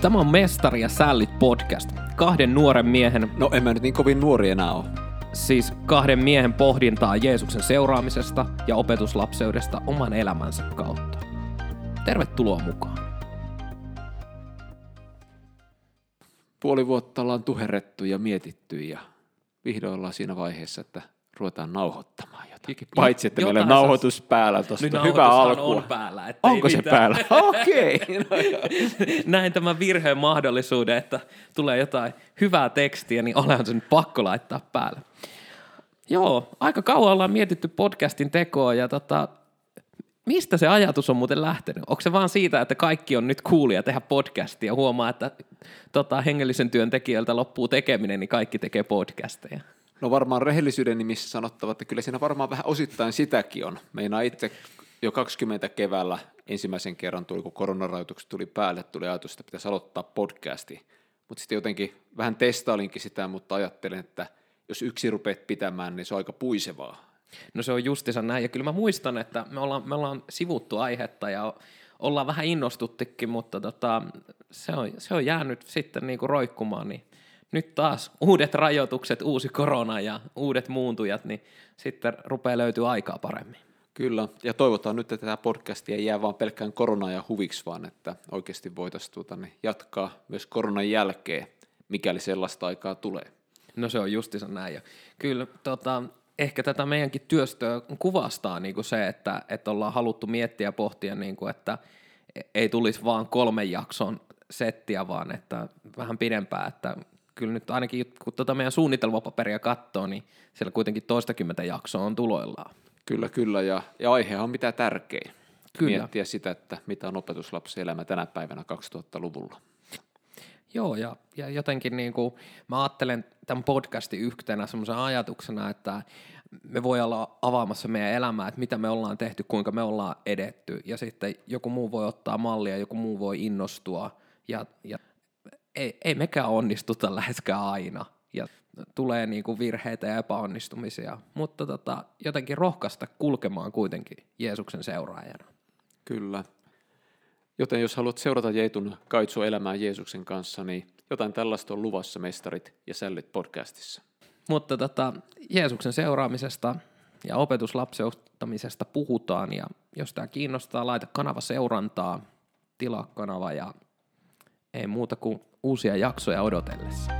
Tämä on Mestari ja Sällit podcast. Kahden nuoren miehen, No en mä nyt niin kovin nuori enää ole. siis kahden miehen pohdintaa Jeesuksen seuraamisesta ja opetuslapseudesta oman elämänsä kautta. Tervetuloa mukaan. Puoli vuotta ollaan tuherrettu ja mietitty ja vihdoin ollaan siinä vaiheessa, että ruvetaan nauhoittamaan. Paitsi, että meillä on nauhoitus päällä tuosta. Nyt Hyvä alku. on päällä. ettei Onko se mitään. päällä? Okei. No joo. Näin tämän virheen mahdollisuuden, että tulee jotain hyvää tekstiä, niin olehan se nyt pakko laittaa päälle. Joo, aika kauan ollaan mietitty podcastin tekoa ja tota, mistä se ajatus on muuten lähtenyt? Onko se vaan siitä, että kaikki on nyt kuulia tehdä podcastia ja huomaa, että tota, hengellisen työn tekijöiltä loppuu tekeminen, niin kaikki tekee podcasteja? No varmaan rehellisyyden nimissä sanottava, että kyllä siinä varmaan vähän osittain sitäkin on. Meinaa itse jo 20 keväällä ensimmäisen kerran tuli, kun koronarajoitukset tuli päälle, tuli ajatus, että pitäisi aloittaa podcasti. Mutta sitten jotenkin vähän testailinkin sitä, mutta ajattelin, että jos yksi rupeat pitämään, niin se on aika puisevaa. No se on justiinsa näin, ja kyllä mä muistan, että me ollaan, me ollaan sivuttu aihetta ja ollaan vähän innostuttikin, mutta tota, se, on, se on jäänyt sitten niinku roikkumaan, niin nyt taas uudet rajoitukset, uusi korona ja uudet muuntujat, niin sitten rupeaa löytyä aikaa paremmin. Kyllä, ja toivotaan nyt, että tämä podcast ei jää vaan pelkkään korona ja huviksi, vaan että oikeasti voitaisiin tuota, niin jatkaa myös koronan jälkeen, mikäli sellaista aikaa tulee. No se on justiinsa näin. Ja kyllä tota, ehkä tätä meidänkin työstöä kuvastaa niin kuin se, että, että ollaan haluttu miettiä ja pohtia, niin kuin, että ei tulisi vaan kolmen jakson settiä, vaan että vähän pidempää, että kyllä nyt ainakin kun tuota meidän suunnitelmapaperia katsoo, niin siellä kuitenkin toistakymmentä jaksoa on tuloillaan. Kyllä, kyllä, ja, ja aihehan on mitä tärkein. Kyllä. Miettiä sitä, että mitä on opetuslapsen elämä tänä päivänä 2000-luvulla. Joo, ja, ja jotenkin niin kuin, mä ajattelen tämän podcastin yhtenä semmoisena ajatuksena, että me voi olla avaamassa meidän elämää, että mitä me ollaan tehty, kuinka me ollaan edetty, ja sitten joku muu voi ottaa mallia, joku muu voi innostua, ja, ja ei, ei mekään onnistuta läheskään aina, ja tulee niin kuin virheitä ja epäonnistumisia, mutta tota, jotenkin rohkaista kulkemaan kuitenkin Jeesuksen seuraajana. Kyllä. Joten jos haluat seurata Jeetun kaitsua elämää Jeesuksen kanssa, niin jotain tällaista on luvassa Mestarit ja Sällit podcastissa. Mutta tota, Jeesuksen seuraamisesta ja opetuslapseuttamisesta puhutaan, ja jos tämä kiinnostaa, laita kanava seurantaa, tilaa kanava, ja ei muuta kuin uusia jaksoja odotellessa.